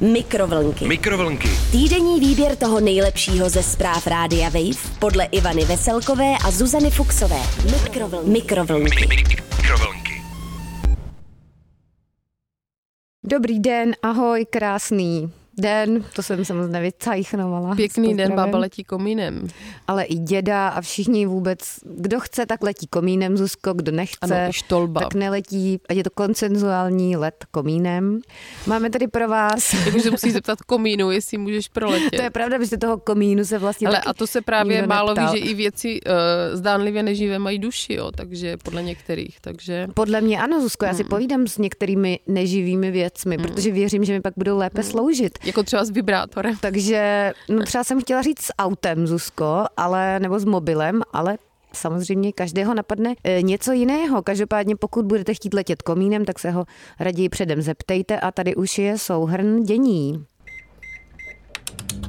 Mikrovlnky. Mikrovlnky. Týdenní výběr toho nejlepšího ze zpráv Rádia Wave podle Ivany Veselkové a Zuzany Fuxové. Mikrovlnky. Mikrovlnky. Mikrovlnky. Dobrý den, ahoj, krásný den, to jsem se moc nevycajchnovala. Pěkný den, baba letí komínem. Ale i děda a všichni vůbec, kdo chce, tak letí komínem, Zuzko, kdo nechce, ano, štolba. tak neletí, ať je to koncenzuální let komínem. Máme tady pro vás... Jakože se musí zeptat komínu, jestli můžeš proletět. To je pravda, že toho komínu se vlastně Ale a to se právě málo neptal. ví, že i věci uh, zdánlivě neživé mají duši, jo, takže podle některých, takže... Podle mě ano, Zuzko, já si mm. povídám s některými neživými věcmi, mm. protože věřím, že mi pak budou lépe mm. sloužit. Jako třeba s vibrátorem. Takže no třeba jsem chtěla říct s autem, Zuzko, ale, nebo s mobilem, ale samozřejmě každého napadne e, něco jiného. Každopádně pokud budete chtít letět komínem, tak se ho raději předem zeptejte a tady už je souhrn dění.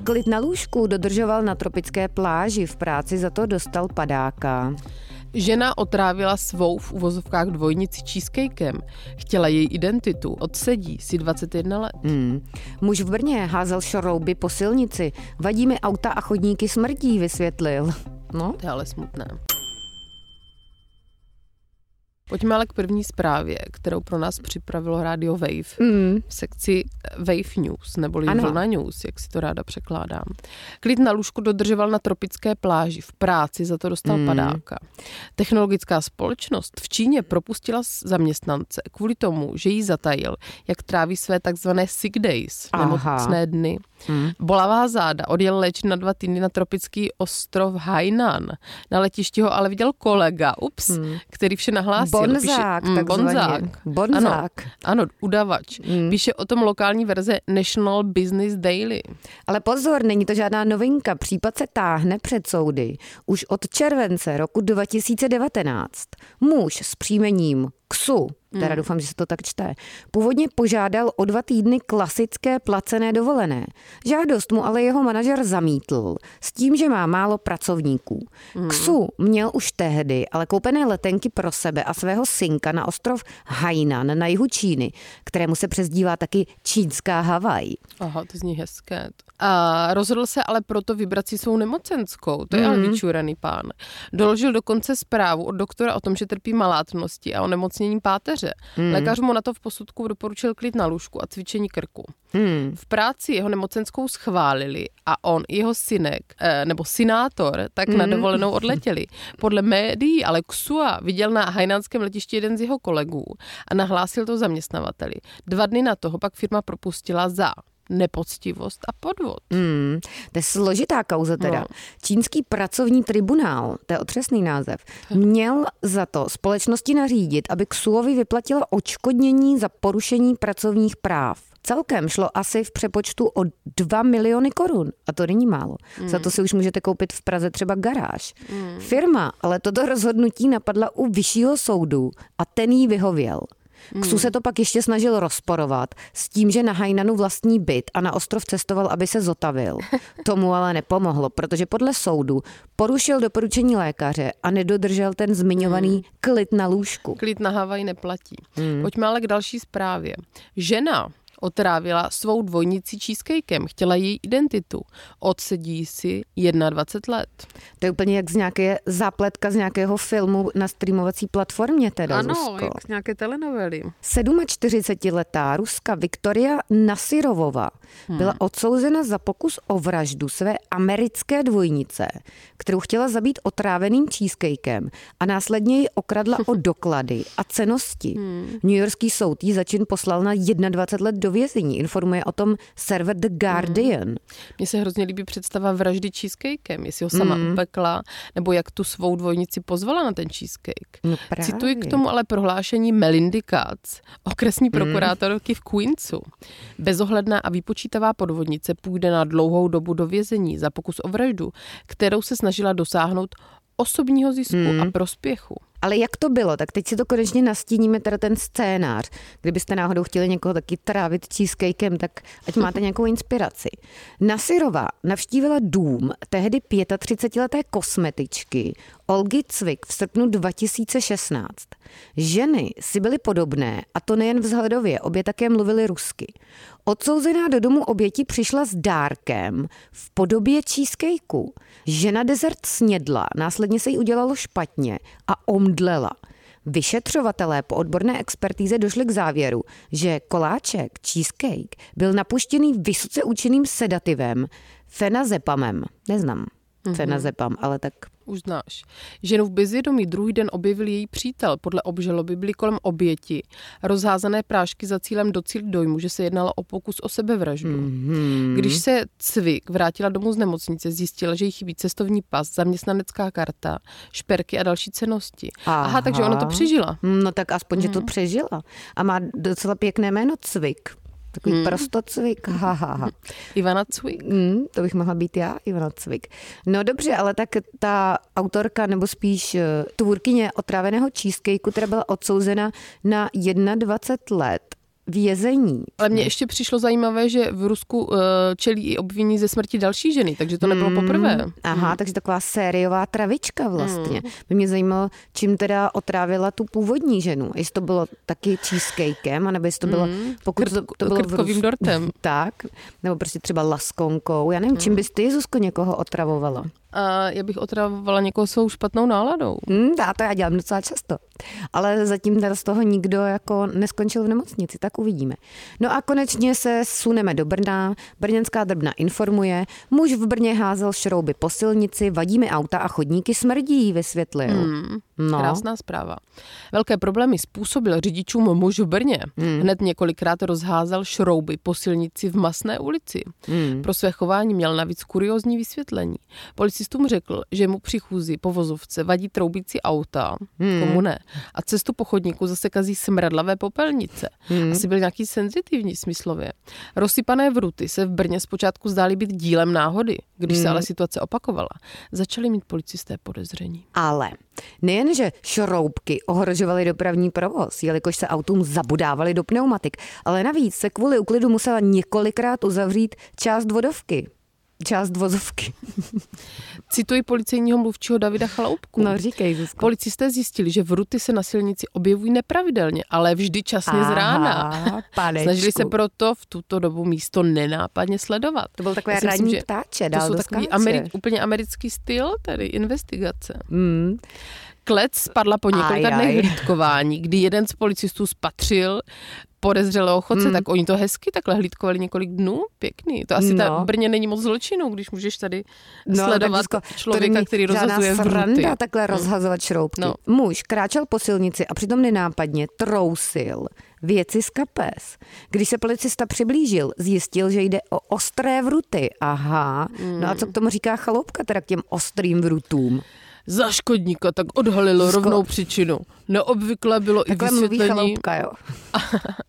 Klid na lůžku dodržoval na tropické pláži, v práci za to dostal padáka. Žena otrávila svou v uvozovkách dvojnici cheesecakem. Chtěla její identitu. Odsedí si 21 let. Hmm. Muž v Brně házel šrouby po silnici. Vadíme auta a chodníky smrtí, vysvětlil. No? To je ale smutné. Pojďme ale k první zprávě, kterou pro nás připravilo rádio Wave mm. v sekci Wave News, neboli ano. Vlna News, jak si to ráda překládám. Klid na lůžku dodržoval na tropické pláži, v práci za to dostal mm. padáka. Technologická společnost v Číně propustila zaměstnance kvůli tomu, že jí zatajil, jak tráví své takzvané sick days, nemocné dny. Hmm. Bolavá záda odjel léčit na dva týdny na tropický ostrov Hainan. Na letišti ho ale viděl kolega, ups, hmm. který vše nahlásil. Bonzák, Píše, mm, bonzák. bonzák. Ano, ano, udavač. Hmm. Píše o tom lokální verze National Business Daily. Ale pozor, není to žádná novinka. Případ se táhne před soudy. Už od července roku 2019. Muž s příjmením KSU teda hmm. doufám, že se to tak čte, původně požádal o dva týdny klasické placené dovolené. Žádost mu ale jeho manažer zamítl s tím, že má málo pracovníků. Hmm. Ksu měl už tehdy ale koupené letenky pro sebe a svého synka na ostrov Hainan na jihu Číny, kterému se přezdívá taky čínská Havaj. Aha, to zní hezké. A rozhodl se ale proto vybrat si svou nemocenskou. To je hmm. ale vyčuraný pán. Doložil dokonce zprávu od doktora o tom, že trpí malátnosti a o nemocnění páteře dobře. Hmm. Lékař mu na to v posudku doporučil klid na lůžku a cvičení krku. Hmm. V práci jeho nemocenskou schválili a on i jeho synek, eh, nebo synátor, tak hmm. na dovolenou odletěli. Podle médií ale Ksua viděl na hajnánském letišti jeden z jeho kolegů a nahlásil to zaměstnavateli. Dva dny na toho pak firma propustila za nepoctivost a podvod. Hmm, to je složitá kauza teda. No. Čínský pracovní tribunál, to je otřesný název, měl za to společnosti nařídit, aby Ksuovi vyplatila očkodnění za porušení pracovních práv. Celkem šlo asi v přepočtu o 2 miliony korun. A to není málo. Mm. Za to si už můžete koupit v Praze třeba garáž. Mm. Firma ale toto rozhodnutí napadla u vyššího soudu a ten jí vyhověl. Ksu se to pak ještě snažil rozporovat s tím, že na Hajnanu vlastní byt a na ostrov cestoval, aby se zotavil. Tomu ale nepomohlo, protože podle soudu porušil doporučení lékaře a nedodržel ten zmiňovaný hmm. klid na lůžku. Klid na Havaj neplatí. Hmm. Pojďme ale k další zprávě. Žena Otrávila svou dvojnici cheesecakem, chtěla její identitu. Odsedí si 21 let. To je úplně jak z nějaké zápletka z nějakého filmu na streamovací platformě teda, Ano, Zuzko. jak z nějaké telenovely. 47-letá Ruska Viktoria Nasirovova hmm. byla odsouzena za pokus o vraždu své americké dvojnice, kterou chtěla zabít otráveným cheesecakem a následně ji okradla o doklady a cenosti. Hmm. New Yorkský soud ji začin poslal na 21 let do do vězení. Informuje o tom server The Guardian. Mm. Mně se hrozně líbí představa vraždy cheesecakem, jestli ho sama mm. upekla, nebo jak tu svou dvojnici pozvala na ten cheesecake. No Cituji k tomu ale prohlášení Melindy Katz, okresní mm. prokurátorky mm. v Queensu. Bezohledná a vypočítavá podvodnice půjde na dlouhou dobu do vězení za pokus o vraždu, kterou se snažila dosáhnout osobního zisku mm. a prospěchu. Ale jak to bylo? Tak teď si to konečně nastíníme, teda ten scénář. Kdybyste náhodou chtěli někoho taky trávit cheesecakem, tak ať máte nějakou inspiraci. Nasirova navštívila dům tehdy 35-leté kosmetičky Olgy Cvik v srpnu 2016. Ženy si byly podobné, a to nejen vzhledově, obě také mluvily rusky. Odsouzená do domu oběti přišla s dárkem v podobě cheesecakeu. Žena dezert snědla, následně se jí udělalo špatně a omdlela. Vyšetřovatelé po odborné expertíze došli k závěru, že koláček, cheesecake, byl napuštěný vysoce účinným sedativem fenazepamem. Neznám mm-hmm. fenazepam, ale tak už znáš. Ženu v bezvědomí druhý den objevil její přítel. Podle obžaloby byly kolem oběti rozházané prášky za cílem docílit dojmu, že se jednalo o pokus o sebevraždu. Mm-hmm. Když se Cvik vrátila domů z nemocnice, zjistila, že jí chybí cestovní pas, zaměstnanecká karta, šperky a další cenosti. Aha, Aha takže ona to přežila. No tak aspoň, mm-hmm. že to mhm. přežila. A má docela pěkné jméno Cvik. Takový hmm. prostocvik. Ha, ha, ha. Ivana Cvik. Hmm, to bych mohla být já, Ivana Cvik. No dobře, ale tak ta autorka, nebo spíš eh, tvůrkyně otráveného cheesecakeu, která byla odsouzena na 21 let vězení. Ale mně ještě přišlo zajímavé, že v Rusku uh, čelí i obvinění ze smrti další ženy, takže to nebylo mm, poprvé. Aha, mm. takže taková sériová travička vlastně. Mm. By mě zajímalo, čím teda otrávila tu původní ženu. Jestli to bylo taky cheesecakem, anebo jestli to bylo, mm. pokud to, to bylo Krtkovým dortem. tak, nebo prostě třeba laskonkou. Já nevím, mm. čím bys ty, Zuzko, někoho otravovala? A já bych otravovala někoho svou špatnou náladou. Hmm, já to já dělám docela často. Ale zatím teda z toho nikdo jako neskončil v nemocnici, tak uvidíme. No a konečně se suneme do Brna. Brněnská drbna informuje, muž v Brně házel šrouby po silnici, vadíme auta a chodníky smrdí, vysvětlil. Hmm, no. Krásná zpráva. Velké problémy způsobil řidičům muž v Brně. Hmm. Hned několikrát rozházel šrouby po silnici v Masné ulici. Hmm. Pro své chování měl navíc kuriozní vysvětlení. Policist policistům řekl, že mu při chůzi po vozovce vadí troubící auta, hmm. komu ne, a cestu po chodníku zase kazí smradlavé popelnice. Hmm. Asi byl nějaký senzitivní smyslově. Rozsypané vruty se v Brně zpočátku zdály být dílem náhody. Když hmm. se ale situace opakovala, začali mít policisté podezření. Ale nejenže šroubky ohrožovaly dopravní provoz, jelikož se autům zabudávaly do pneumatik, ale navíc se kvůli uklidu musela několikrát uzavřít část vodovky část vozovky. Cituji policejního mluvčího Davida Chaloupku. No říkej, Zuzko. Policisté zjistili, že vruty se na silnici objevují nepravidelně, ale vždy časně Aha, z rána. Panečku. Snažili se proto v tuto dobu místo nenápadně sledovat. To byl takový ranní myslím, ptáče, To jsou takový ameri- úplně americký styl, tedy investigace. Mm. Klec spadla po několika dnech hlídkování, kdy jeden z policistů spatřil podezřelého chodce, hmm. tak oni to hezky takhle hlídkovali několik dnů, pěkný. To asi no. ta Brně není moc zločinu, když můžeš tady no, sledovat Zuzko, člověka, který rozhazuje vruty. takhle hmm. rozhazovat šroubky. No. Muž kráčel po silnici a přitom nenápadně trousil věci z kapes. Když se policista přiblížil, zjistil, že jde o ostré vruty. Aha. Hmm. No a co k tomu říká chaloupka, teda k těm ostrým vrutům? Za škodníka, tak odhalilo Zko... rovnou příčinu. Neobvykle bylo Takhle i vysvětlení. Chaloupka, jo. A,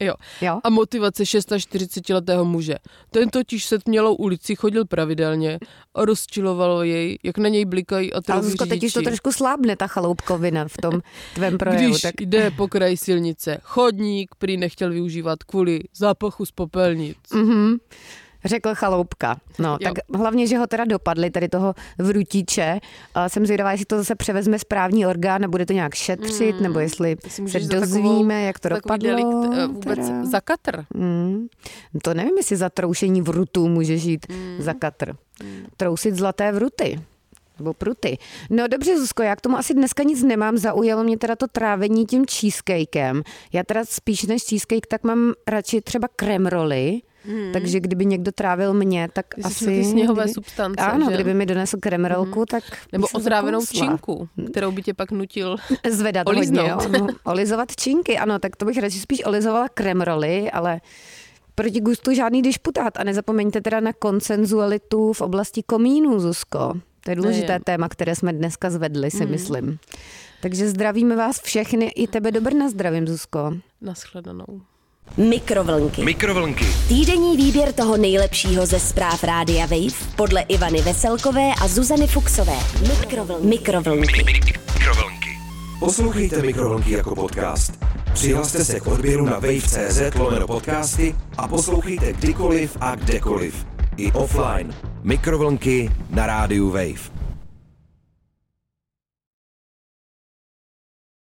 jo. jo. A motivace 46-letého muže. Ten totiž se tmělou ulici chodil pravidelně a rozčilovalo jej, jak na něj blikají a trochu Ale teď už to trošku slábne, ta chaloupkovina v tom tvém projevu. Když tak... jde po kraji silnice, chodník prý nechtěl využívat kvůli zápachu z popelnic. Mm-hmm. Řekl chaloupka. No, jo. tak hlavně, že ho teda dopadli, tady toho vrutíče. A jsem zvědavá, jestli to zase převezme správní orgán a bude to nějak šetřit, mm. nebo jestli se dozvíme, takovou, jak to dopadlo. Delikt, uh, vůbec teda. za katr. Mm. To nevím, jestli za troušení vrutů může žít mm. za katr. Mm. Trousit zlaté vruty. Nebo pruty. No dobře, Zuzko, já k tomu asi dneska nic nemám. Zaujalo mě teda to trávení tím cheesecakem. Já teda spíš než cheesecake, tak mám radši třeba kremroly. Hmm. Takže kdyby někdo trávil mě, tak Ty asi... Ty sněhové kdyby, substance, Ano, že? kdyby mi donesl kremrolku, hmm. tak... Nebo otrávenou činku, kterou by tě pak nutil Zvedat oliznout. hodně, jo. No, olizovat činky, ano, tak to bych radši spíš olizovala kremroly, ale proti gustu žádný dišputát. A nezapomeňte teda na konsenzualitu v oblasti komínů, Zuzko. To je důležité Nejem. téma, které jsme dneska zvedli, si hmm. myslím. Takže zdravíme vás všechny, i tebe do Brna zdravím, Zuzko. Naschledanou. Mikrovlnky. Mikrovlnky. Týdenní výběr toho nejlepšího ze zpráv Rádia Wave podle Ivany Veselkové a Zuzany Fuxové. Mikrovlnky. Mikrovlnky. Mikrovlnky. Poslouchejte Mikrovlnky jako podcast. Přihlaste se k odběru na wave.cz lomeno podcasty a poslouchejte kdykoliv a kdekoliv. I offline. Mikrovlnky na rádiu Wave.